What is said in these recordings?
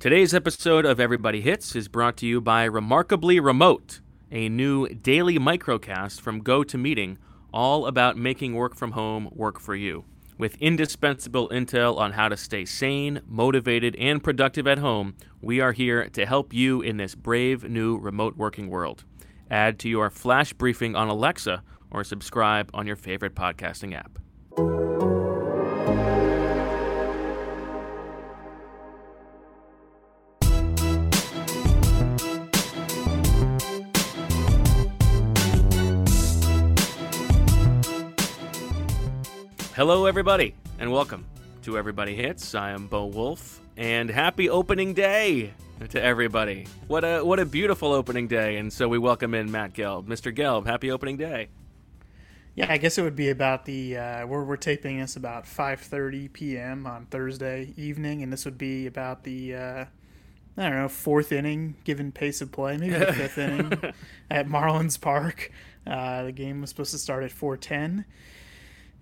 Today's episode of Everybody Hits is brought to you by Remarkably Remote, a new daily microcast from GoToMeeting, all about making work from home work for you. With indispensable intel on how to stay sane, motivated, and productive at home, we are here to help you in this brave new remote working world. Add to your flash briefing on Alexa or subscribe on your favorite podcasting app. Hello, everybody, and welcome to Everybody Hits. I am Bo Wolf, and happy opening day to everybody. What a what a beautiful opening day, and so we welcome in Matt Gelb. Mr. Gelb, happy opening day. Yeah, I guess it would be about the uh, we're we're taping this about 5:30 p.m. on Thursday evening, and this would be about the uh, I don't know fourth inning given pace of play, maybe the fifth inning at Marlins Park. Uh, the game was supposed to start at 4:10,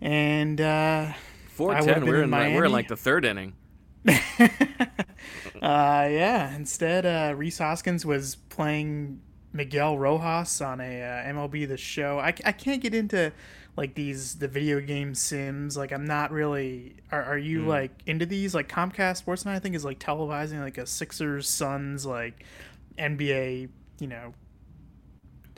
and uh, Four ten. We're in like, we're in like the third inning. uh, yeah, instead, uh, Rhys Hoskins was playing Miguel Rojas on a uh, MLB The Show. I, I can't get into like these the video game sims. Like, I'm not really. Are, are you like into these? Like Comcast Sportsnet, I think is like televising like a Sixers Suns like NBA. You know.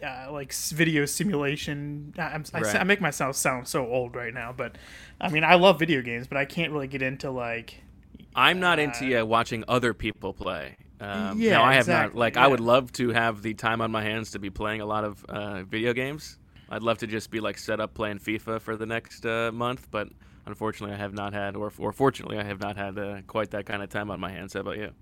Uh, like video simulation. I, Right. I make myself sound so old right now, but I mean, I love video games, but I can't really get into like I'm not into uh, watching other people play. Um, Yeah, I have exactly, not like I would love to have the time on my hands to be playing a lot of uh, video games. I'd love to just be like set up playing FIFA for the next uh, month, but unfortunately I have not had, or or fortunately I have not had uh, quite that kind of time on my hands. How about you?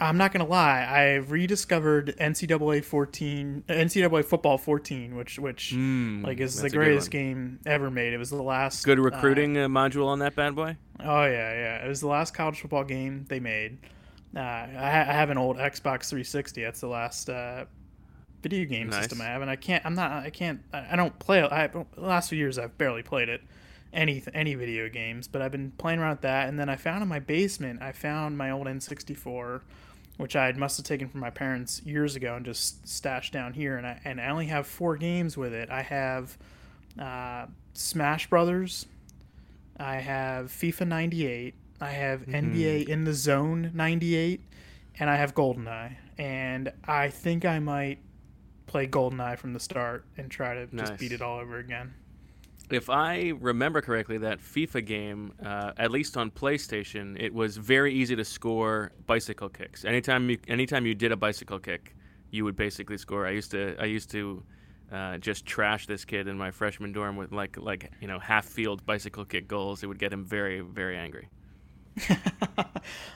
I'm not gonna lie. I rediscovered NCAA 14, uh, NCAA football 14, which which Mm, like is the that's a good greatest game ever made. It was the last Good uh, recruiting uh, module on that bad boy. oh yeah, yeah. It was the last college football game they made. Uh, I, ha- I have an old Xbox 360. That's the last uh, video game Nice. system I have, and I can't. I'm not. I can't. I don't play. I the last few years I've barely played it. Any any video games, but I've been playing around with that, and then I found in my basement. I found my old N64 which I must have taken from my parents years ago and just stashed down here. And I, and I only have four games with it. I have uh, Smash Brothers, I have FIFA 98, I have NBA In the Zone 98, and I have GoldenEye. And I think I might play GoldenEye from the start and try to just beat it all over again. If I remember correctly, that FIFA game, uh, at least on PlayStation, it was very easy to score bicycle kicks. Anytime you, anytime you did a bicycle kick, you would basically score. I used to, I used to uh, just trash this kid in my freshman dorm with like, like you know, half field bicycle kick goals. It would get him very, very angry.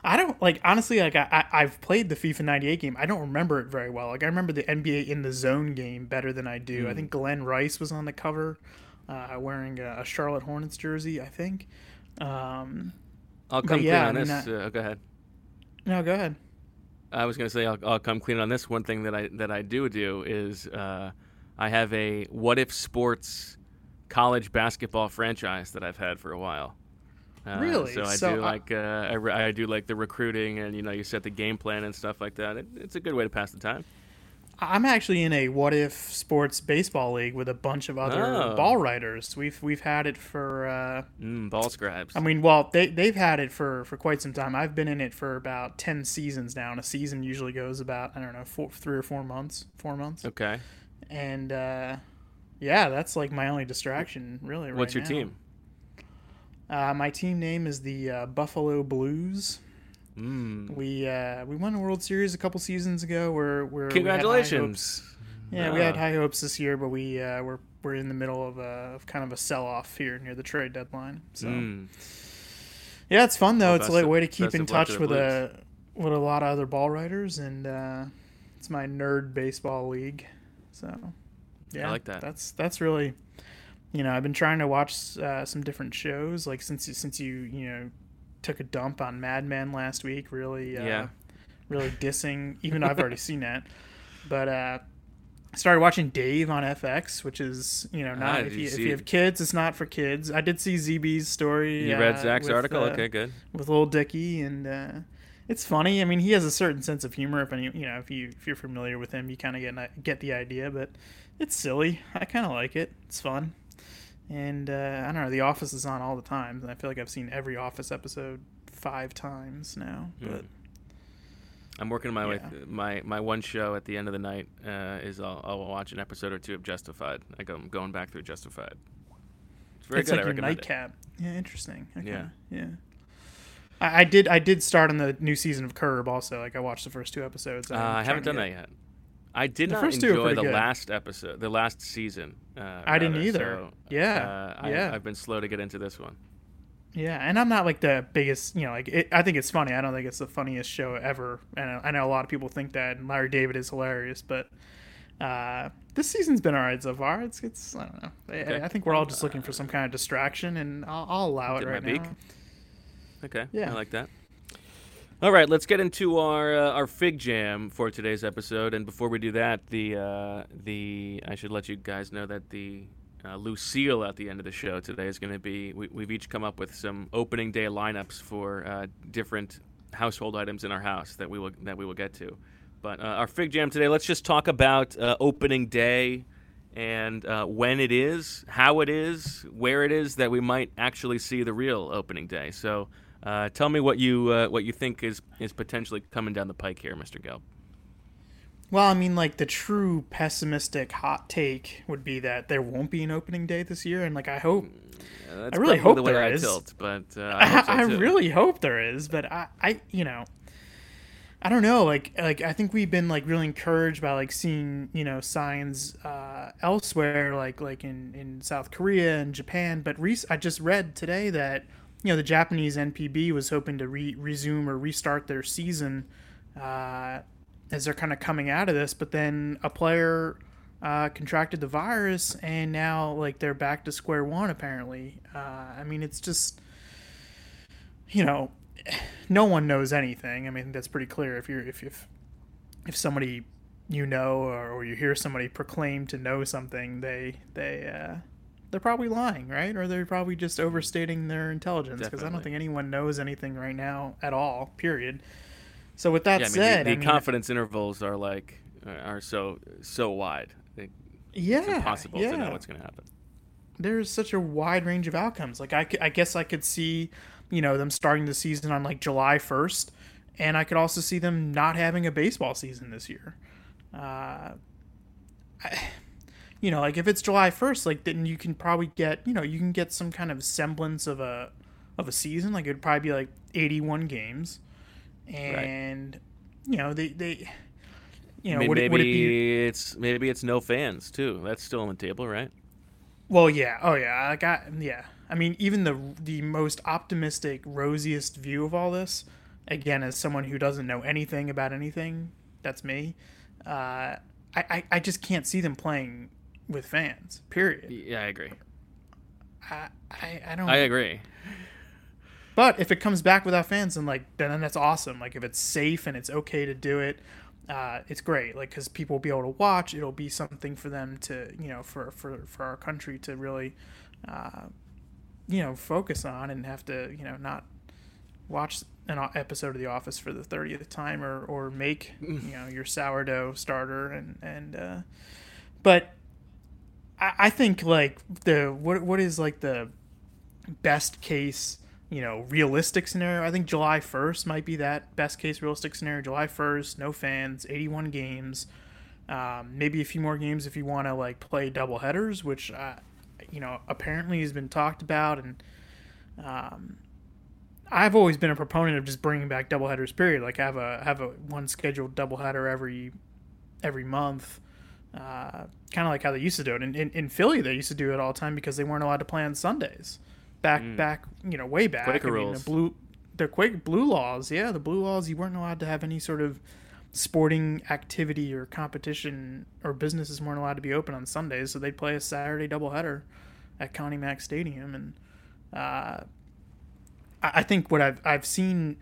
I don't like honestly like I, I I've played the FIFA 98 game. I don't remember it very well. Like I remember the NBA in the zone game better than I do. Hmm. I think Glen Rice was on the cover uh, wearing a, a Charlotte Hornets jersey, I think. Um, I'll come yeah, clean on I mean, this. uh, go ahead. no, go ahead. I was going to say I'll, I'll come clean on this. One thing that I that I do do is uh, I have a what if sports college basketball franchise that I've had for a while. Uh, Really? So I So, do uh, like uh, I, I do like the recruiting and you know you set the game plan and stuff like that. It, it's a good way to pass the time. I'm actually in a what if sports baseball league with a bunch of other Oh. ball writers. We've we've had it for uh, Mm, ball scribes. I mean, well, they they've had it for for quite some time. I've been in it for about ten seasons now, and a season usually goes about I don't know four, three or four months, four months. okay. And uh, yeah, that's like my only distraction, really. Right What's your now. team? Uh, my team name is the uh, Buffalo Blues. Mm. We uh, we won a World Series a couple seasons ago. We're, we're we had high Congratulations. hopes. Yeah, we had Ah. high hopes this year, but we uh, we're we're in the middle of a of kind of a sell off here near the trade deadline. So Mm. yeah, it's fun though. Well, it's a way to keep in touch with a with a lot of other ball writers, and uh, it's my nerd baseball league. So yeah, like that. That's that's really you know I've been trying to watch uh, some different shows like since since you you know took a dump on Mad Men last week. Really, uh, Yeah. really dissing. Even though I've already seen that, but uh, I started watching Dave on FX, which is you know not Ah, if you, if you have kids, it's not for kids. I did see ZB's story. You read uh, Zach's with, article? uh, okay, good. with Lil Dicky and uh, it's funny. I mean, he has a certain sense of humor. If any, you know, if you if you're familiar with him, you kind of get get the idea. But it's silly. I kind of like it. It's fun. And uh, I don't know. The Office is on all the time, and I feel like I've seen every Office episode five times now. Hmm. But I'm working my way. Th- my my one show at the end of the night uh, is I'll, I'll watch an episode or two of Justified. I go, I'm going back through Justified. It's very it's good. like I your recommend it. nightcap. Yeah, interesting. Okay. Yeah. yeah. I, I did. I did start on the new season of Curb. Also, like I watched the first two episodes. Uh, trying haven't done that yet. I did The not first enjoy the good. last episode, the last season. Uh, I didn't either. so, Yeah, uh, I, yeah. I've been slow to get into this one. Yeah, and I'm not like the biggest, you know, like it, I think it's funny. I don't think it's the funniest show ever, and I, I know a lot of people think that. And Larry David is hilarious, but uh, this season's been alright so far. It's, it's, I don't know. I- Okay. I, think we're all just looking for some kind of distraction, and I'll, I'll allow it right beak. now. Okay. Yeah. I like that. All right, let's get into our uh, our fig jam for today's episode. And before we do that, the uh, the I should let you guys know that the uh, Lucille at the end of the show today is going to be. We, we've each come up with some opening day lineups for uh, different household items in our house that we will that we will get to. But uh, our fig jam today, let's just talk about uh, opening day and when it is, how it is, where it is that we might actually see the real opening day. So, uh, tell me what you uh, what you think is is potentially coming down the pike here, Mr. Gelb. Well, I mean, like the true pessimistic hot take would be that there won't be an opening day this year, and like I hope Uh, that's I really hope the way there I is. tilt, but uh, I, hope so I, really hope there is, but I, I, you know, I don't know. Like, like I think we've been like really encouraged by like seeing you know signs uh, elsewhere, like like in in South Korea and Japan. But rec- I just read today that you know the Japanese NPB was hoping to re- resume or restart their season uh, as they're kind of coming out of this, but then a player. Uh, contracted the virus and now like they're back to square one apparently uh, i mean it's just you know, no one knows anything. I mean, that's pretty clear. If you're if if if somebody you know or, or you hear somebody proclaim to know something, they they uh, they're probably lying, right? Or they're probably just overstating their intelligence because I don't think anyone knows anything right now at all. Period. So with that Yeah, I mean, said, the, the I mean, confidence intervals are like uh, are so so wide. It- yeah, It's impossible yeah. to know what's going to happen. there's such a wide range of outcomes. Like I, I guess I could see, you know, them starting the season on like July 1st, and I could also see them not having a baseball season this year. Uh, I, you know, like if it's July 1st, like then you can probably get, you know, you can get some kind of semblance of a of a season. Like it'd probably be like 81 games, and you know they they. You know, I mean, would, maybe it, would it be it's maybe it's no fans too. That's still on the table, right? Well, yeah. Oh, yeah. Like, I, yeah. I mean, even the the most optimistic, rosiest view of all this, again, as someone who doesn't know anything about anything, that's me. Uh, I, I I just can't see them playing with fans. Period. Yeah, I agree. I I, I don't. I agree. But if it comes back without fans, then like then that's awesome. Like if it's safe and it's okay to do it, uh, it's great. Like because people will be able to watch. It'll be something for them to you know for for for our country to really, uh, you know, focus on and have to you know not watch an episode of The Office for the thirtieth time or or make you know your sourdough starter and and uh, but I, think like the what what is like the best case you know realistic scenario? I think july 1st might be that best case realistic scenario. July 1st no fans 81 games. Um, maybe a few more games if you want to like play double headers which uh, you know apparently has been talked about and um, i've always been a proponent of just bringing back double headers period. Like I have a have a one scheduled double header every every month uh, kind of like how they used to do it. In, in, in philly they used to do it all the time because they weren't allowed to play on sundays. Back back you know way back Quaker I mean, rules. the blue the quick blue laws yeah the blue laws you weren't allowed to have any sort of sporting activity or competition or businesses weren't allowed to be open on sundays so they'd play a saturday doubleheader at connie mack stadium. And uh, I, I think what i've i've seen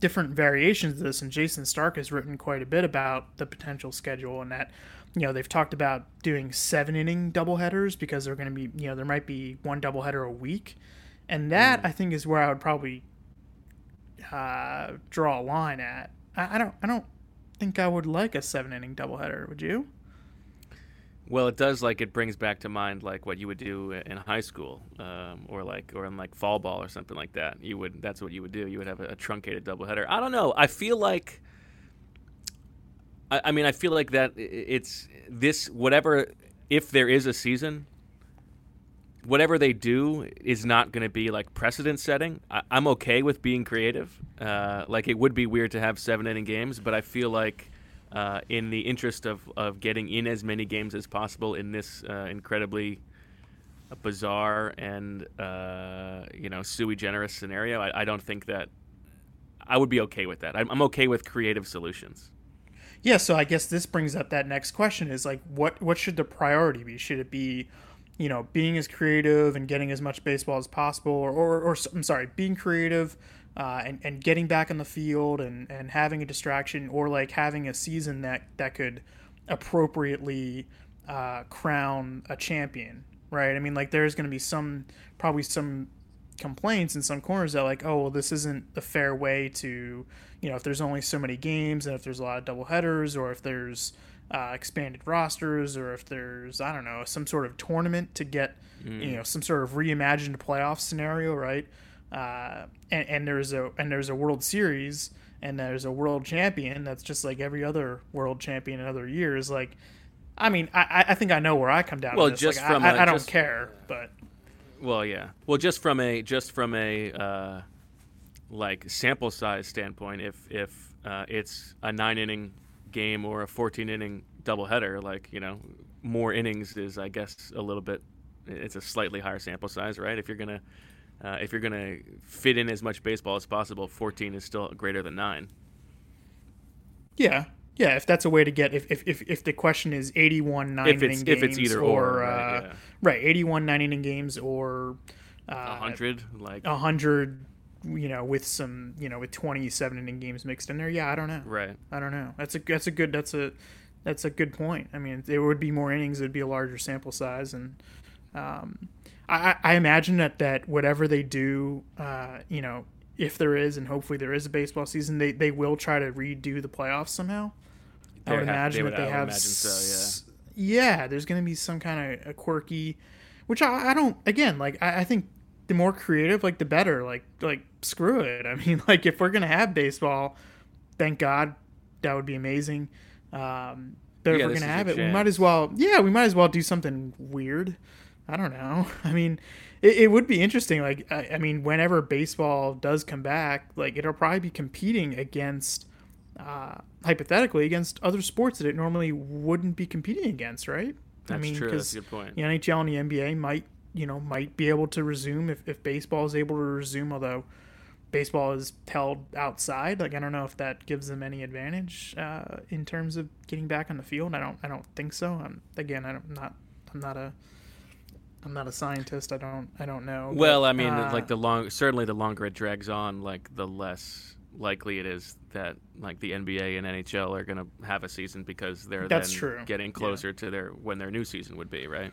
different variations of this and jayson stark has written quite a bit about the potential schedule and that you know they've talked about doing seven inning doubleheaders because they're going to be you know there might be one doubleheader a week and that i think is where i would probably uh, draw a line at. I, I don't I don't think I would like a seven inning doubleheader. Would you? Well, it does like it brings back to mind like what you would do in high school, um, or like or in like fall ball or something like that. You would that's what you would do. You would have a, a truncated doubleheader. I don't know. I feel like. I, I mean, I feel like that it's this whatever if there is a season. Whatever they do is not going to be like precedent setting. I, am okay with being creative. Uh, like it would be weird to have seven inning games, but I feel like uh, in the interest of, of getting in as many games as possible in this uh, incredibly bizarre and uh, you know sui generis scenario. I, I, don't think that I would be okay with that. I'm, I'm, okay with creative solutions. Yeah, so I guess this brings up that next question: is like, what what should the priority be? Should it be, you know, being as creative and getting as much baseball as possible, or or, or I'm sorry, being creative uh, and, and getting back on the field and, and having a distraction or like having a season that, that could appropriately uh, crown a champion, right? I mean, like there's going to be some, probably some complaints in some corners that like, oh, well, this isn't a fair way to, you know, if there's only so many games and if there's a lot of double headers or if there's uh, expanded rosters or if there's, I don't know, some sort of tournament to get, mm. you know, some sort of reimagined playoff scenario, right? uh, and, and there's a and there's a World Series and there's a world champion that's just like every other world champion in other years. Like, I mean, I, I think I know where I come down. Well, just like, from I, a, I don't just, care, but well, yeah. Well, just from a just from a uh, like sample size standpoint, if if uh, it's a nine inning game or a fourteen inning doubleheader, like you know, more innings is I guess a little bit. It's a slightly higher sample size, right? If you're gonna uh, if you're to fit in as much baseball as possible, 14 is still greater than nine. Yeah, yeah. If that's a way to get, if if if, if the question is 81 nine if inning games, if it's either or, or right, uh, yeah. right, 81 nine inning games or uh, 100, like 100 you know, with some, you know, with 27 inning games mixed in there. Yeah, I don't know. Right. I don't know. That's a that's a good that's a that's a good point. I mean, there would be more innings, it'd be a larger sample size, and um, I, I imagine that that whatever they do, uh, you know, if there is, and hopefully there is a baseball season, they, they will try to redo the playoffs somehow. I would imagine that they have. So, yeah. yeah, there's going to be some kind of a quirky, which I, I don't. Again, like I, I, think the more creative, like the better. Like like screw it. I mean, like if we're gonna have baseball, thank God, that would be amazing. Um, but yeah, if we're gonna have it, chance. we might as well. Yeah, we might as well do something weird. I don't know. I mean, it, it would be interesting. Like, I, I, mean, whenever baseball does come back, like it'll probably be competing against, uh, hypothetically, against other sports that it normally wouldn't be competing against, right? That's I mean, true. That's a good point. The NHL and the NBA might, you know, might be able to resume if, if baseball is able to resume, although baseball is held outside. Like, I don't know if that gives them any advantage uh, in terms of getting back on the field. I don't. I don't think so. I'm, again, I'm not. I'm not a I'm not a scientist. I don't. I don't know. Well, but, I mean, uh, like the long, certainly the longer it drags on, like the less likely it is that like the NBA and NHL are going to have a season because they're that's then true. getting closer yeah. to their when their new season would be, right?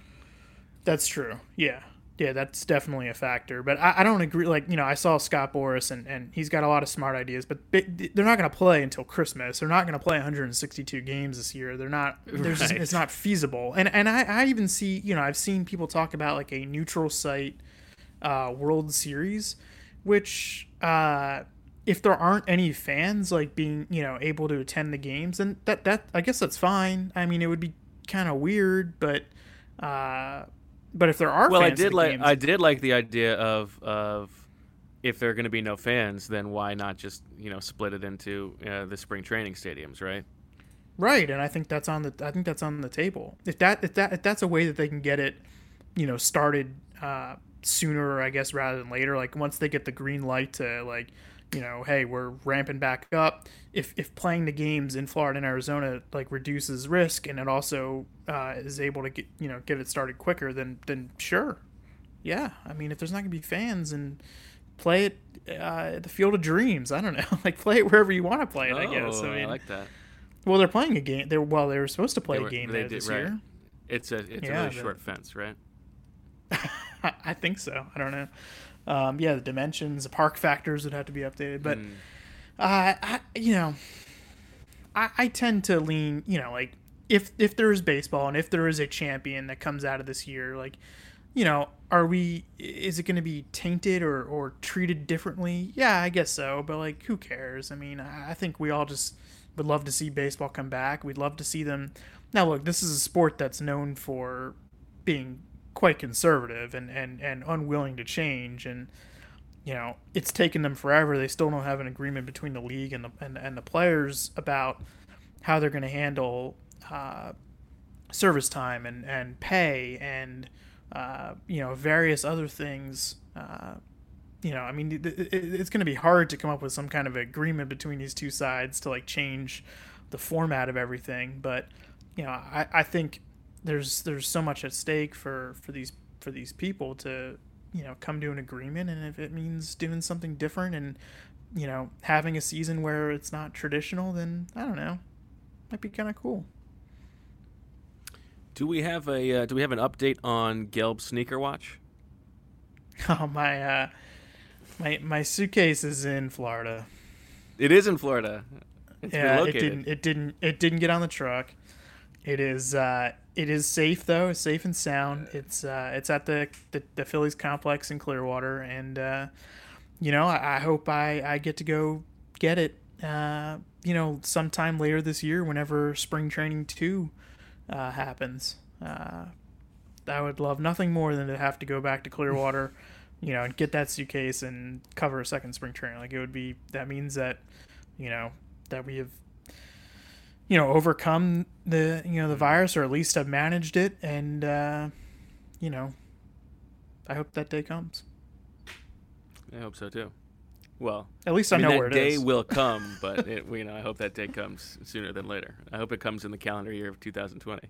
That's true. Yeah, yeah, that's definitely a factor. But I, I, don't agree. Like, you know, I saw Scott Boras, and, and he's got a lot of smart ideas, but they're not going to play until Christmas. They're not going to play 162 games this year. They're not. Right. Just, it's not feasible. And and I, I even see, you know, I've seen people talk about like a neutral site uh, World Series, which uh, if there aren't any fans like being, you know, able to attend the games, then that that I guess that's fine. I mean, it would be kind of weird, but. Uh, but if there are well, I did like games, I did like the idea of of if there are going to be no fans, then why not just you know split it into uh, the spring training stadiums, right? Right, and I think that's on the I think that's on the table. If that if that if that's a way that they can get it, you know, started uh, sooner, I guess, rather than later. Like once they get the green light to like you know, hey, we're ramping back up. If if playing the games in Florida and Arizona like reduces risk and it also uh, is able to get you know get it started quicker, then then sure, yeah. I mean, if there's not gonna be fans and play it uh, at the Field of Dreams, I don't know, like play it wherever you want to play it. Oh, I guess. I, mean, I like that. Well, they're playing a game. They're well, they were supposed to play were, a game there this right. year. It's a it's yeah, a really short fence, right? I think so. I don't know. Um, yeah, the dimensions, the park factors would have to be updated. But, Mm. uh, I, you know, I, I tend to lean, you know, like if if there is baseball and if there is a champion that comes out of this year, like, you know, are we? Is it going to be tainted or or treated differently? Yeah, I guess so. But like, who cares? I mean, I I think we all just would love to see baseball come back. We'd love to see them. Now, look, this is a sport that's known for being quite conservative and, and, and unwilling to change. And, you know, it's taken them forever. They still don't have an agreement between the league and the, and, and the players about how they're going to handle uh, service time and, and pay and, uh, you know, various other things. Uh, you know, I mean, it, it, it's going to be hard to come up with some kind of agreement between these two sides to like change the format of everything. But you know, I, I think there's there's so much at stake for for these for these people to you know come to an agreement, and if it means doing something different and you know having a season where it's not traditional, then I don't know, might be kind of cool. Do we have a uh, do we have an update on Gelb's sneaker watch? Oh my uh, my my suitcase is in Florida. It is in Florida. It's yeah, it didn't it didn't it didn't get on the truck. It is uh, it is safe though, it's safe and sound. It's uh, it's at the, the the Phillies complex in Clearwater, and uh, you know I, I hope I I get to go get it. Uh, you know, sometime later this year, whenever spring training two uh, happens. Uh, I would love nothing more than to have to go back to Clearwater, you know, and get that suitcase and cover a second spring training. Like it would be that means that, you know, that we have, you know, overcome the you know the virus or at least have managed it, and uh, you know, I hope that day comes. I hope so too. Well, At least I, I mean, know that where it day is. will come, but it, you know, I hope that day comes sooner than later. I hope it comes in the calendar year of 2020.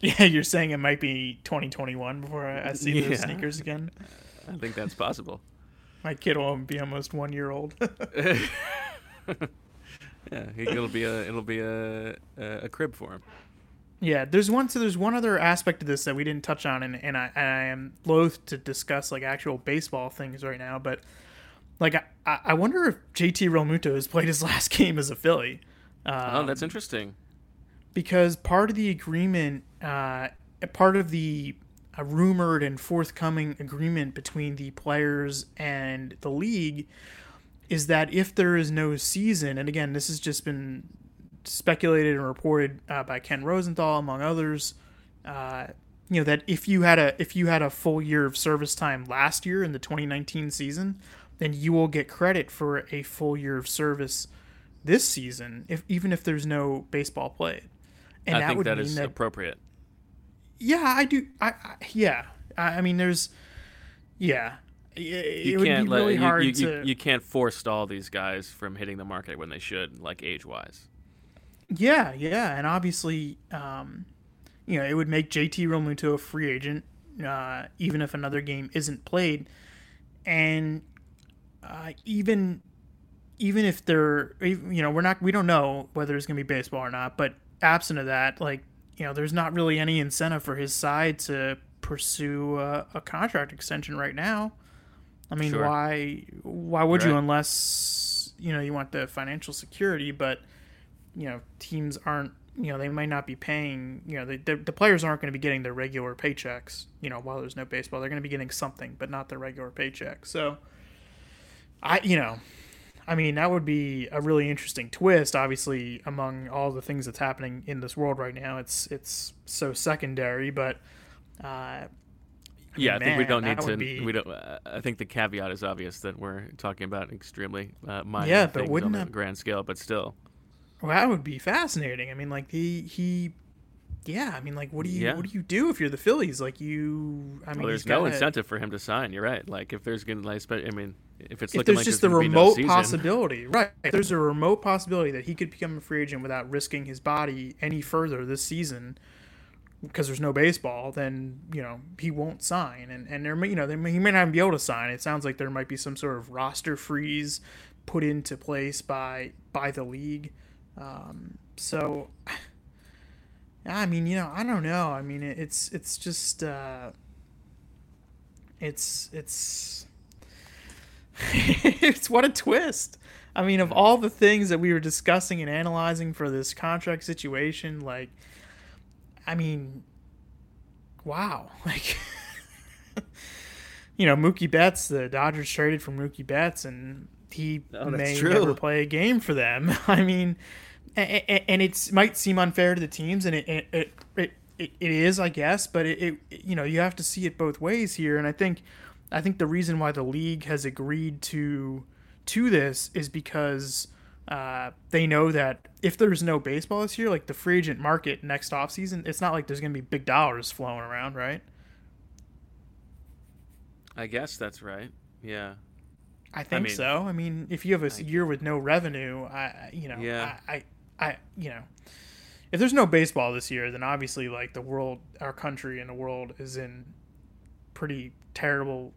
Yeah, you're saying it might be 2021 before I, I see Yeah. those sneakers again. I think that's possible. My kid will be almost one year old. Yeah, it'll be a it'll be a a, a crib for him. Yeah, there's one. So there's one other aspect of this that we didn't touch on, and, and I and I am loath to discuss like actual baseball things right now. But like I, I I wonder if JT Realmuto has played his last game as a Philly. Um, oh, that's interesting. because part of the agreement, uh, part of the uh, rumored and forthcoming agreement between the players and the league is that if there is no season, and again, this has just been speculated and reported uh, by Ken Rosenthal among others. Uh, you know that if you had a if you had a full year of service time last year in the 2019 season, then you will get credit for a full year of service this season, if even if there's no baseball played. And I that think would that mean is that appropriate. yeah, I do. I, I yeah. I, I mean, there's yeah. It, it You would can't be let really you, hard you, to. you, can't forestall these guys from hitting the market when they should, like age wise. Yeah, yeah, and obviously, um, you know, it would make JT Realmuto a free agent, uh, even if another game isn't played, and uh, even even if they're, you know, we're not, we don't know whether it's gonna be baseball or not, but absent of that, like, you know, there's not really any incentive for his side to pursue a, a contract extension right now. I mean, Sure. why why would you unless you know you want the financial security, but you know teams aren't you know they might not be paying you know the, the, the players aren't going to be getting their regular paychecks you know while there's no baseball. They're going to be getting something but not their regular paycheck. So i you know i mean that would be a really interesting twist obviously among all the things that's happening in this world right now. It's it's so secondary but uh Yeah, I think we don't need to. be- We don't. Uh, I think the caveat is obvious that we're talking about extremely uh, minor Yeah, but things on the that- grand scale, but still. Well, that would be fascinating. I mean, like he he, yeah. I mean, like, what do you Yeah. what do you do if you're the Phillies? Like you, I mean, Well, there's no incentive for him to sign. You're right. Like if there's gonna, like, I mean, if it's If there's like just the gonna no remote possibility, right? If there's a remote possibility that he could become a free agent without risking his body any further this season, because there's no baseball, then you know he won't sign, and and there may you know may, he may not be able to sign. It sounds like there might be some sort of roster freeze put into place by by the league. Um, so, I mean, you know, I don't know. I mean, it, it's it's just uh, it's it's it's what a twist. I mean, of all the things that we were discussing and analyzing for this contract situation, like, I mean, wow, like, you know, Mookie Betts, the Dodgers traded for Mookie Betts, and he Oh, may true. never play a game for them. I mean, and it might seem unfair to the teams, and it it it, it, it is, I guess, but it, it you know you have to see it both ways here, and I think I think the reason why the league has agreed to to this is because uh, they know that if there's no baseball this year, like the free agent market next offseason, it's not like there's going to be big dollars flowing around, right? I guess that's right. Yeah. I think mean- so. I mean, if you have a I- year with no revenue, I you know, Yeah. I, I, I you know, if there's no baseball this year, then obviously like the world, our country and the world is in pretty terrible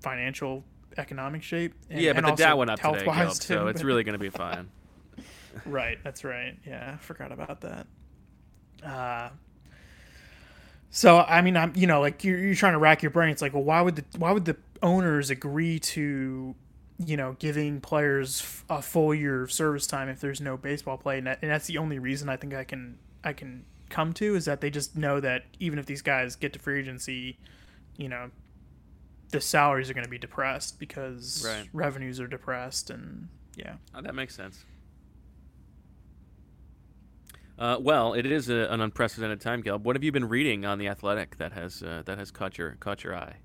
financial economic shape. And, yeah, but the Dow went up today, health-wise, so too, it's but- really going to be fine. right. That's right. Yeah, I forgot about that. Uh, so I mean, I'm you know like you're, you're trying to rack your brain. It's like, well, why would the why would the owners agree to you know giving players a full year of service time if there's no baseball play? And, that, and that's the only reason I think I can I can come to is that they just know that even if these guys get to free agency, you know, the salaries are going to be depressed because Right. revenues are depressed and yeah. Oh, that makes sense. Uh, well, it is a, an unprecedented time, Gelb. What have you been reading on the Athletic that has uh, that has caught your caught your eye?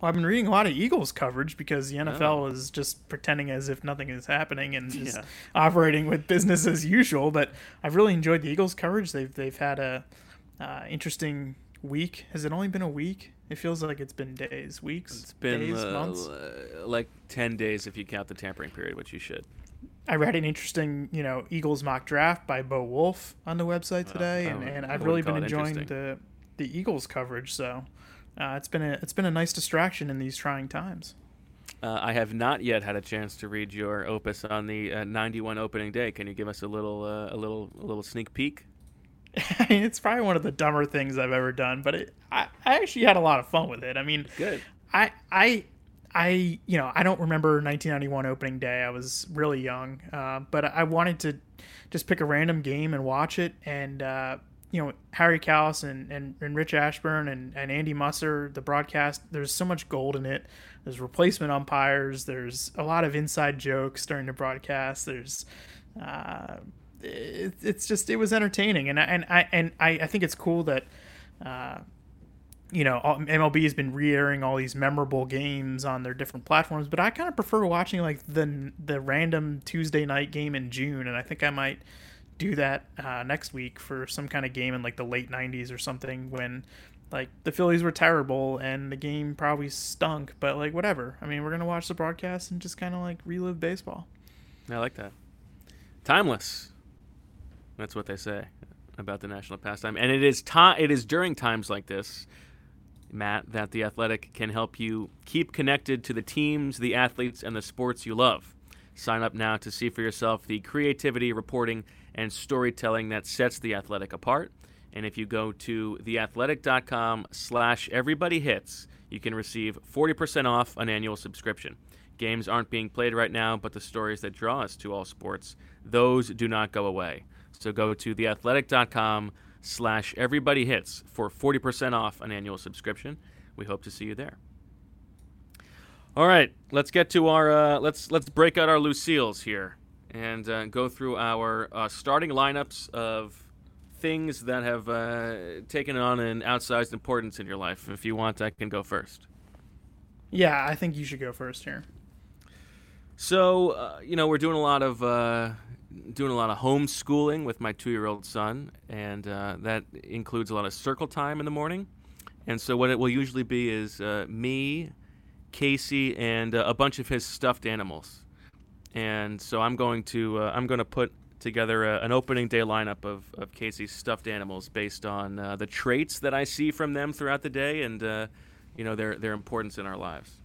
Well, I've been reading a lot of Eagles coverage because the NFL Oh. is just pretending as if nothing is happening and just Yeah. operating with business as usual. But I've really enjoyed the Eagles coverage. They've they've had a uh, interesting week. Has it only been a week? It feels like it's been days, weeks, It's been days, uh, months. uh, like ten days if you count the tampering period, which you should. I read an interesting, you know, Eagles mock draft by Bo Wolf on the website today, oh, and, and I've really been enjoying the the Eagles coverage. So uh, it's been a it's been a nice distraction in these trying times. Uh, I have not yet had a chance to read your opus on the uh, 91 opening day. Can you give us a little uh, a little a little sneak peek? I mean, it's probably one of the dumber things I've ever done, but it, I, I actually had a lot of fun with it. I mean, Good. I, I, I, you know, I don't remember 1991 opening day. I was really young, uh, but I wanted to just pick a random game and watch it. And uh, you know, Harry Kalas and, and, and Rich Ashburn and, and Andy Musser, the broadcast. There's so much gold in it. There's replacement umpires. There's a lot of inside jokes during the broadcast. There's uh, it, it's just it was entertaining, and I, and I and I, I think it's cool that. Uh, you know, MLB has been re-airing all these memorable games on their different platforms, but I kind of prefer watching like the the random Tuesday night game in June, and I think I might do that uh, next week for some kind of game in like the late '90s or something when like the Phillies were terrible and the game probably stunk, but like whatever. I mean, we're gonna watch the broadcast and just kind of like relive baseball. I like that. Timeless. That's what they say about the national pastime, and it is ti- It is during times like this, Matt, that the Athletic can help you keep connected to the teams, the athletes, and the sports you love. Sign up now to see for yourself the creativity, reporting, and storytelling that sets the Athletic apart. And if you go to theathletic.com slash everybody hits, you can receive 40% off an annual subscription. Games aren't being played right now, but the stories that draw us to all sports, those do not go away. So go to theathletic.com slash everybody hits for 40% off an annual subscription. We hope to see you there. All right, let's get to our uh, let's let's break out our Lucille's here and uh, go through our uh, starting lineups of things that have uh, taken on an outsized importance in your life. If you want, I can go first. Yeah, I think you should go first here. So, uh, you know, we're doing a lot of uh, doing a lot of homeschooling with my two-year-old son, and uh, that includes a lot of circle time in the morning. And so, what it will usually be is uh, me, Casey, and uh, a bunch of his stuffed animals. And so, I'm going to uh, I'm going to put together a, an opening day lineup of, of Casey's stuffed animals based on uh, the traits that I see from them throughout the day, and uh, you know their their importance in our lives.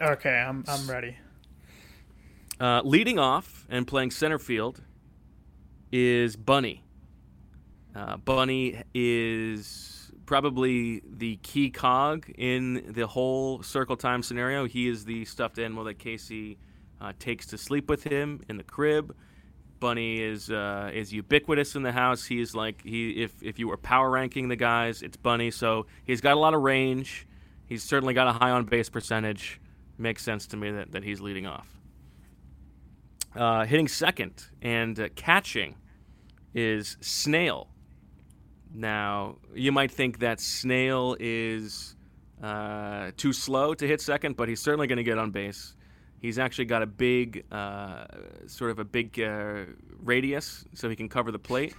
Okay, I'm I'm ready. Uh, leading off and playing center field is Bunny. Uh, Bunny is probably the key cog in the whole circle time scenario. He is the stuffed animal that Casey uh, takes to sleep with him in the crib. Bunny is uh, is ubiquitous in the house. He's like he if if you were power ranking the guys, it's Bunny. So he's got a lot of range. He's certainly got a high on base percentage. Makes sense to me that, that he's leading off. Uh, hitting second and uh, catching is Snail. Now you might think that Snail is uh, too slow to hit second, but he's certainly going to get on base. He's actually got a big, uh, sort of a big uh, radius, so he can cover the plate.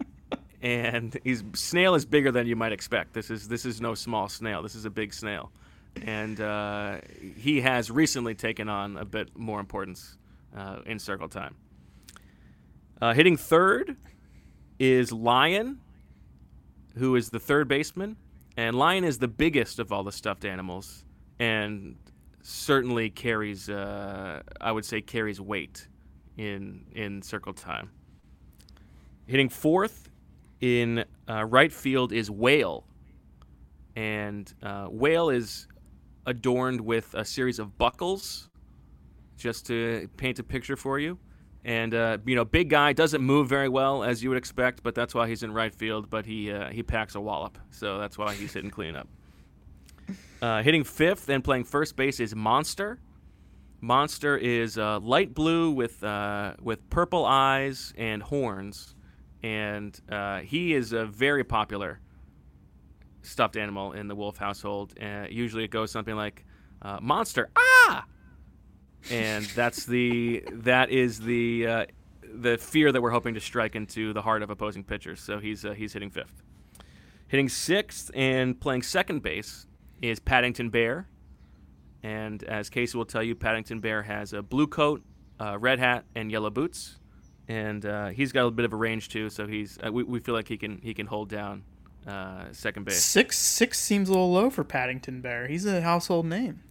and he's snail is bigger than you might expect. This is this is no small snail. This is a big snail, and uh, he has recently taken on a bit more importance uh, in circle time. Uh, hitting third is Lion, who is the third baseman, and Lion is the biggest of all the stuffed animals, and certainly carries, uh, I would say, carries weight in in circle time. Hitting fourth in uh, right field is Whale, and uh, Whale is adorned with a series of buckles, just to paint a picture for you. And uh, you know, big guy doesn't move very well as you would expect, but that's why he's in right field. But he uh, he packs a wallop, so that's why he's hitting cleanup. Uh, hitting fifth and playing first base is Monster. Monster is uh, light blue with uh, with purple eyes and horns, and uh, he is a very popular stuffed animal in the wolf household. Uh, usually, it goes something like uh, "Monster, ah!" And that's the that is the the fear that we're hoping to strike into the heart of opposing pitchers. So he's he's hitting fifth. Hitting sixth and playing second base is Paddington Bear. And as Casey will tell you, Paddington Bear has a blue coat, uh, red hat, and yellow boots. And uh, he's got a bit of a range too, so he's uh, we, we feel like he can he can hold down uh, second base. Six six seems a little low for Paddington Bear. He's a household name.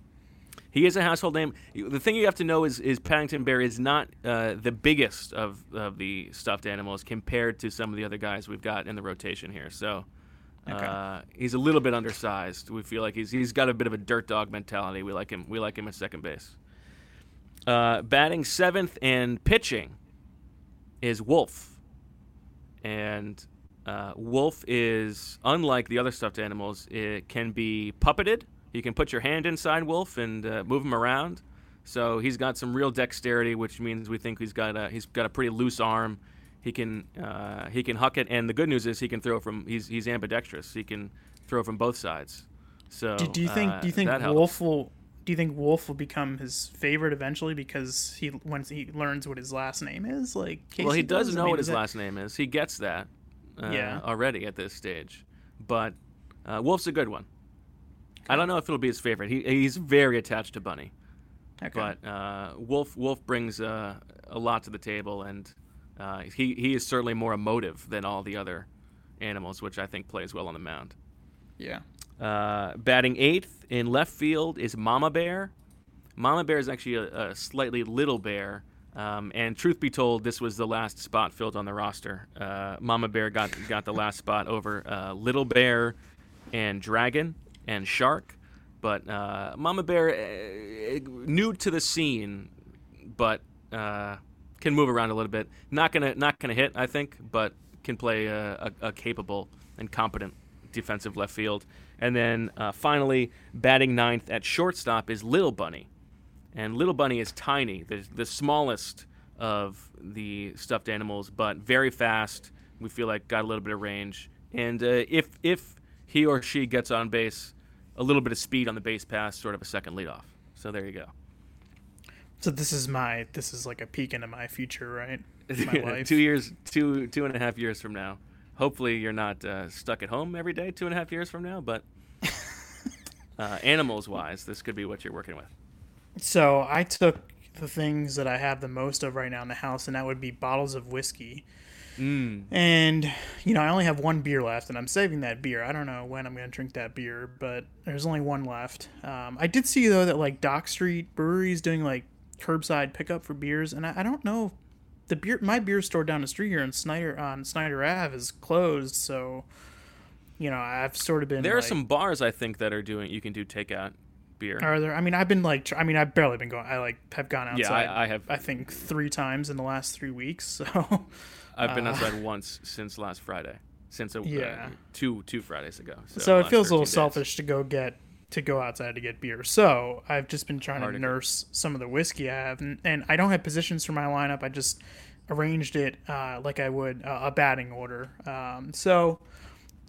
He is a household name. The thing you have to know is, is Paddington Bear is not uh, the biggest of, of the stuffed animals compared to some of the other guys we've got in the rotation here. So Okay. Uh, he's a little bit undersized. We feel like he's he's got a bit of a dirt dog mentality. We like him. We like him at second base. Uh, batting seventh and pitching is Wolf, and uh, Wolf is unlike the other stuffed animals. It can be puppeted. You can put your hand inside Wolf and uh, move him around. So he's got some real dexterity, which means we think he's got a he's got a pretty loose arm he can uh, he can huck it, and the good news is he can throw from he's he's ambidextrous. He can throw from both sides. So do, do you think uh, do you think Wolf will do you think Wolf will become his favorite eventually because he once he learns what his last name is? Like Casey well, he does, does know I mean, what his that... last name is. He gets that uh, yeah. already at this stage, but uh, Wolf's a good one. I don't know if it'll be his favorite. He he's very attached to Bunny. Okay. But uh, Wolf Wolf brings uh, a lot to the table, and uh, he he is certainly more emotive than all the other animals, which I think plays well on the mound. Yeah. Uh, batting eighth in left field is Mama Bear. Mama Bear is actually a, a slightly little bear, um, and truth be told, this was the last spot filled on the roster. Uh, Mama Bear got got the last spot over uh, Little Bear and Dragon and Shark, but uh, Mama Bear uh, new to the scene, but uh, can move around a little bit. Not gonna not gonna hit, I think, but can play a, a, a capable and competent defensive left field. And then uh, finally, batting ninth at shortstop is Little Bunny, and Little Bunny is tiny, the the smallest of the stuffed animals, but very fast. We feel like got a little bit of range, and uh, if if he or she gets on base, a little bit of speed on the base pass, sort of a second leadoff. So there you go. So this is my this is like a peek into my future, right? My life. two years, two two and a half years from now. Hopefully, you're not uh, stuck at home every day. Two and a half years from now, but uh, animals wise, this could be what you're working with. So I took the things that I have the most of right now in the house, and that would be bottles of whiskey. Mm. And you know, I only have one beer left, and I'm saving that beer. I don't know when I'm going to drink that beer, but there's only one left. Um, I did see though that like Dock Street Brewery is doing like curbside pickup for beers, and I, I don't know the beer my beer store down the street here in Snyder on Snyder Ave is closed, so you know, I've sort of been. There like, are some bars I think that are doing. You can do takeout beer. Are there? I mean, I've been like, I mean, I've barely been going. I like have gone Yeah, outside. I, I have. I think three times in the last three weeks. So I've been uh, outside once since last Friday. Since a, Yeah. uh, two two Fridays ago. So, so it feels a little days. selfish to go get to go outside to get beer. So I've just been trying Hard to to nurse some of the whiskey I have, and, and I don't have positions for my lineup. I just arranged it uh, like I would uh, a batting order. Um, so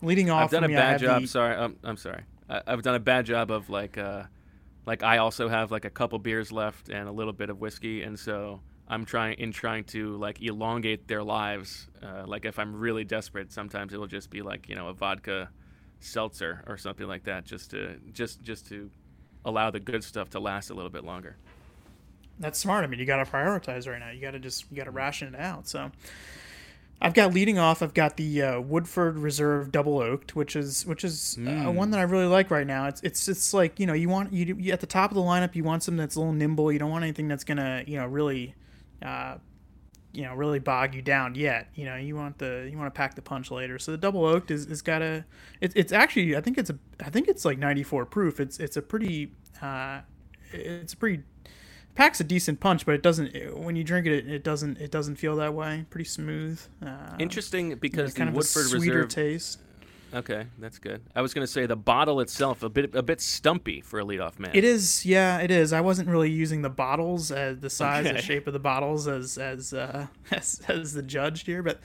leading off, I've done a me, bad job. the- Sorry, um, I'm sorry. I, I've done a bad job of like, uh, like I also have like a couple beers left and a little bit of whiskey, and so I'm trying in trying to like elongate their lives. Uh, like if I'm really desperate, sometimes it'll just be like you know a vodka seltzer or something like that, just to just just to allow the good stuff to last a little bit longer. That's smart. I mean, you got to prioritize right now. You got to just you got to ration it out. So, I've got leading off. I've got the uh, Woodford Reserve Double Oaked, which is which is uh, Mm. one that I really like right now. It's it's it's like you know you want you, you at the top of the lineup. You want something that's a little nimble. You don't want anything that's gonna you know really, uh, you know really bog you down yet. You know you want the you want to pack the punch later. So the Double Oaked is, is got a it, it's actually I think it's a I think it's like 94 proof. It's it's a pretty uh, it's a pretty packs a decent punch, but it doesn't. When you drink it, it doesn't. It doesn't feel that way. Pretty smooth. Uh, Interesting because kind the of Woodford a sweeter Reserve. taste. Okay, that's good. I was gonna say the bottle itself a bit a bit stumpy for a leadoff man. It is, yeah, it is. I wasn't really using the bottles as the size, Okay. the shape of the bottles as as uh, as, as the judge here, but.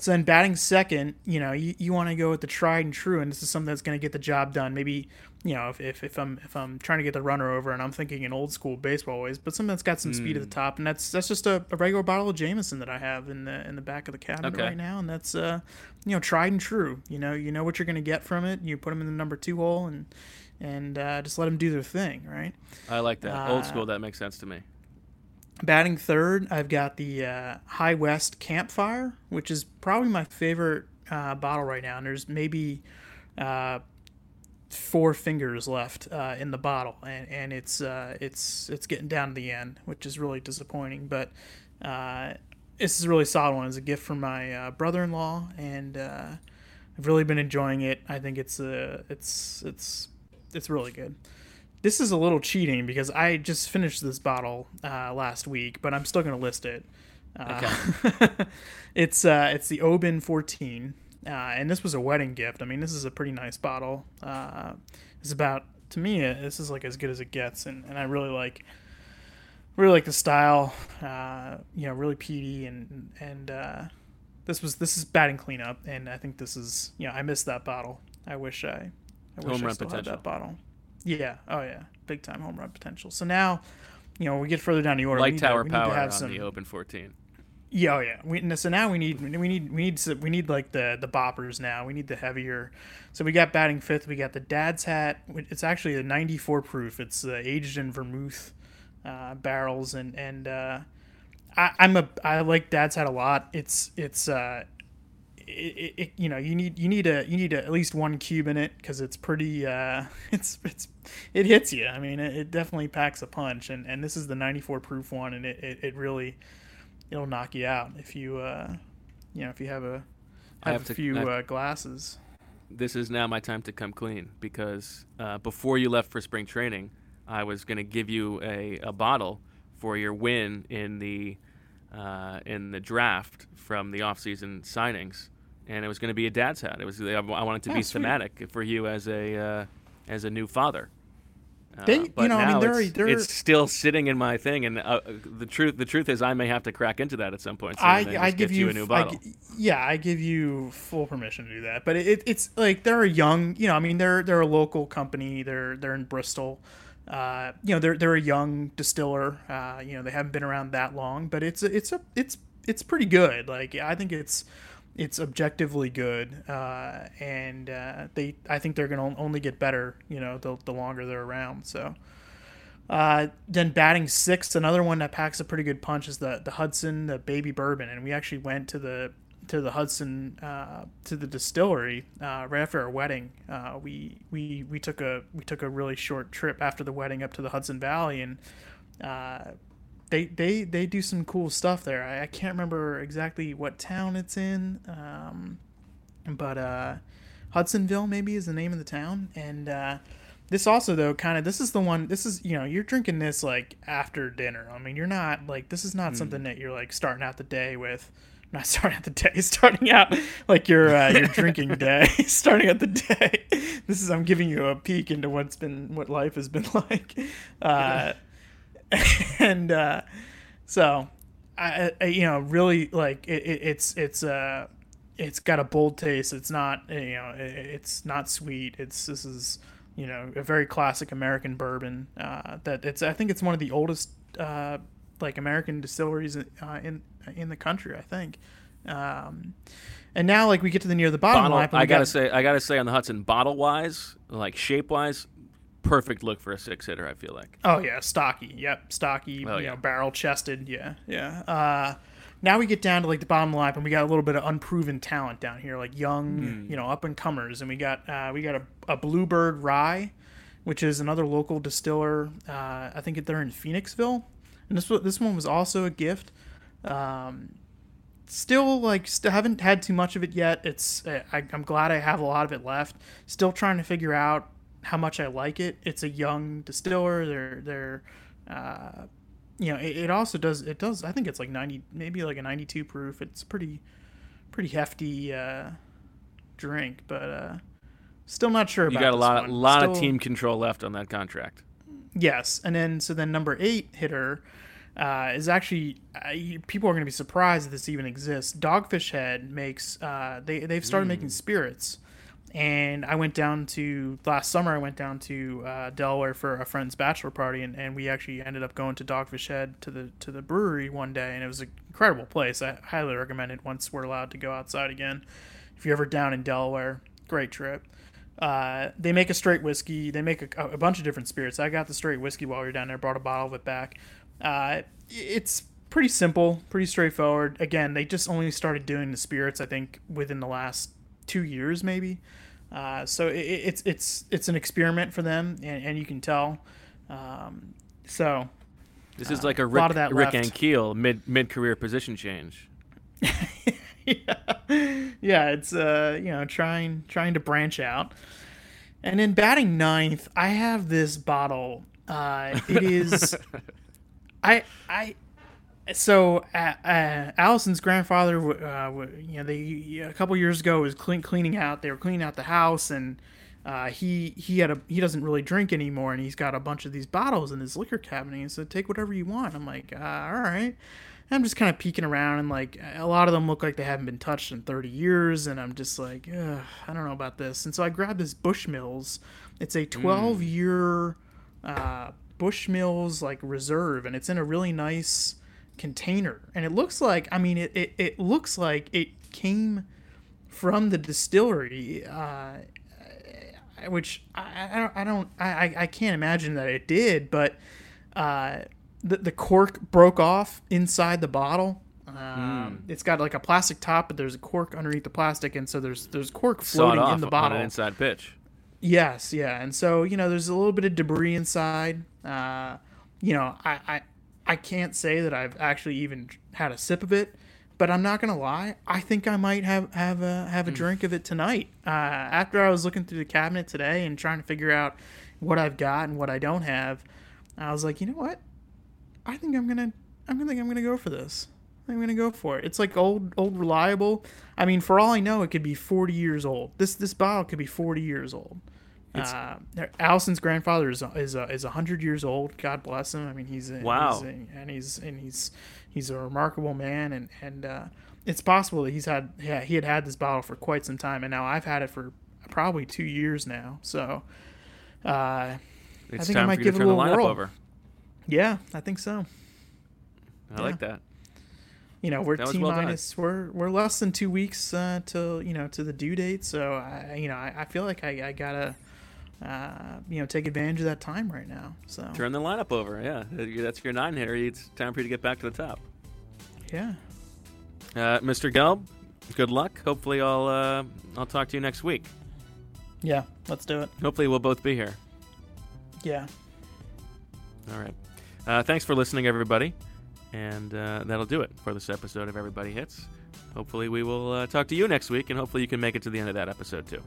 So then batting second, you know, you, you want to go with the tried and true, and this is something that's going to get the job done. Maybe, you know, if, if, if I'm if I'm trying to get the runner over, and I'm thinking in old school baseball ways, but something that's got some speed at Hmm. the top, and that's that's just a, a regular bottle of Jameson that I have in the in the back of the cabinet Okay. right now, and that's uh, you know, tried and true. You know, you know what you're going to get from it. You put them in the number two hole, and and uh, just let them do their thing, right? I like that old Uh, school. That makes sense to me. Batting third, I've got the uh, High West Campfire, which is probably my favorite uh, bottle right now. And there's maybe uh, four fingers left uh, in the bottle, and, and it's uh, it's it's getting down to the end, which is really disappointing. But uh, this is a really solid one. It's a gift from my brother-in-law, and I've really been enjoying it. I think it's uh, it's it's it's really good. This is a little cheating because I just finished this bottle uh, last week, but I'm still going to list it. Uh, it's uh, it's the Oban 14, uh, and this was a wedding gift. I mean, this is a pretty nice bottle. Uh, it's about to me, uh, this is like as good as it gets, and, and I really like really like the style. Uh, you know, really peaty and and uh, this was this is batting cleanup, and I think this is you know I missed that bottle. I wish I I wish Home I still potential. had that bottle. Yeah. Oh yeah. Big time home run potential. So now, you know, we get further down the order. we Light need to- tower to power have on some- the Oban 14. yeah, oh yeah. We, so now we need we need we need we need like the the boppers now. We need the heavier. So we got batting fifth. We got the Dad's Hat. It's actually a 94 proof. It's uh, aged in vermouth uh, barrels and and uh, I, I'm a I like Dad's Hat a lot. It's it's uh, it, it, you know you need you need a you need a, at least one cube in it because it's pretty uh, it's it's it hits you. I mean it, it definitely packs a punch and and this is the 94 proof one and it, it, it really it'll knock you out if you uh you know if you have a I have, have a to- few have- uh, glasses. This is now my time to come clean because uh, before you left for spring training, I was going to give you a, a bottle for your win in the uh, in the draft from the offseason signings, and it was going to be a dad's hat. It was I wanted to Oh, be sweet. thematic for you as a uh, as a new father. Uh, They- you but know, I mean, they're- it's, they're- it's still sitting in my thing, and uh, the truth the truth is I may have to crack into that at some point. soon I, I give get you, a new bottle. gi- yeah, I give you full permission to do that. But it, it's like they're a young, you know, I mean, they're they're a local company. They're they're in Bristol. Uh, you know, they're they're a young distiller. Uh, you know, they haven't been around that long, but it's it's a it's it's pretty good. Like I think it's it's objectively good, uh, and uh, they I think they're gonna only get better. You know, the the longer they're around. So. Uh, then batting sixth, another one that packs a pretty good punch is the the Hudson, the baby bourbon, and we actually went to the to the Hudson uh, to the distillery uh, right after our wedding. Uh, we we we took a we took a really short trip after the wedding up to the Hudson Valley, and they they they do some cool stuff there. I, I can't remember exactly what town it's in, um, but uh, Hudsonville maybe is the name of the town, and uh, this also though kind of this is the one. This is you know you're drinking this like after dinner. I mean you're not like this is not something that you're like starting out the day with. Not starting out the day, starting out like your uh, your drinking day, starting out the day. This is I'm giving you a peek into what's been what life has been like, uh, and uh, so I, I you know really like it, it, it's it's uh it's got a bold taste. It's not you know it, it's not sweet. It's this is you know a very classic American bourbon. Uh, that it's I think it's one of the oldest uh, like American distilleries uh, in in the country. I think. Um, and now like we get to the near the bottom Bottle, line. I gotta say, I gotta say on the Hudson, bottle wise, like shape wise, perfect look for a six hitter. I feel like. Oh yeah, stocky. Yep, stocky. Oh, you yeah. know, barrel chested. Yeah, yeah. Uh, now we get down to like the bottom line, and we got a little bit of unproven talent down here, like young, Hmm. you know, up and comers, and we got uh, we got a, a Bluebird Rye, which is another local distiller. Uh, I think they're in Phoenixville, and this one- this one was also a gift. Um, still like still haven't had too much of it yet. It's I, I'm glad I have a lot of it left. Still trying to figure out how much I like it. It's a young distiller. They're they're uh, you know it, it also does it does I think it's like 90 maybe like a 92 proof. It's pretty pretty hefty uh, drink, but uh, still not sure You got a lot, one. lot of team control left on that contract. Yes, and then so then number eight hitter uh, is actually uh, people are going to be surprised that this even exists. Dogfish Head makes uh, they they've started making spirits, and I went down to last summer. I went down to uh, Delaware for a friend's bachelor party, and, and we actually ended up going to Dogfish Head to the to the brewery one day, and it was an incredible place. I highly recommend it once we're allowed to go outside again. If you're ever down in Delaware, great trip. Uh, they make a straight whiskey. They make a, a bunch of different spirits. I got the straight whiskey while we were down there. Brought a bottle of it back. Uh, it's pretty simple, pretty straightforward. Again, they just only started doing the spirits. I think within the last two years, maybe. Uh, so it, it's it's it's an experiment for them, and, and you can tell. Um, so This is like a Uh, lot Rick, of that Rick left. Ankiel mid mid career position change. yeah, yeah, it's uh, you know, trying trying to branch out. And in batting ninth, I have this bottle. Uh, it is, I I, so uh, uh, Allison's grandfather, uh, you know, they a couple years ago was clean, cleaning out. They were cleaning out the house, and uh, he he had a he doesn't really drink anymore, and he's got a bunch of these bottles in his liquor cabinet. He said, "Take whatever you want." I'm like, uh, "All right." I'm just kind of peeking around, and like a lot of them look like they haven't been touched in 30 years, and I'm just like, Ugh, I don't know about this. And so I grabbed this Bushmills. It's a 12 year uh, Bushmills like reserve, and it's in a really nice container. And it looks like, I mean, it, it, it looks like it came from the distillery, uh, which I, I don't, I don't, I, I can't imagine that it did, but uh, the the cork broke off inside the bottle. Um, It's got like a plastic top, but there's a cork underneath the plastic, and so there's there's cork floating in the bottle. inside pitch. Yes, yeah, and so you know, there's a little bit of debris inside. Uh, you know, I, I I can't say that I've actually even had a sip of it, but I'm not gonna lie. I think I might have have a have a drink of it tonight. Uh, after I was looking through the cabinet today and trying to figure out what I've got and what I don't have, I was like, you know what? I think I'm gonna I'm gonna think I'm gonna go for this. I'm gonna go for it. It's like old old reliable. I mean, for all I know, it could be 40 years old. This this bottle could be 40 years old. Uh, Allison's grandfather is is uh, is 100 years old. God bless him. I mean, he's a, Wow. he's a, and he's and he's he's a remarkable man, and and uh, it's possible that he's had yeah he had had this bottle for quite some time, and now I've had it for probably two years now. So, uh, It's think I might for you to give it a little whirl. over. yeah, I think so. I like that. you know we're t well done. minus we're we're less than two weeks uh, till you know to the due date so i you know i, I feel like I, I gotta uh, you know take advantage of that time right now so Turn the lineup over. Yeah, that's your nine hitter. It's time for you to get back to the top. yeah Uh, Mr. Gelb, good luck. Hopefully, I'll uh, I'll talk to you next week. yeah let's do it Hopefully, we'll both be here. yeah All right. Uh, thanks for listening, everybody. And uh, that'll do it for this episode of Everybody Hits. Hopefully, we will uh, talk to you next week, and hopefully, you can make it to the end of that episode, too.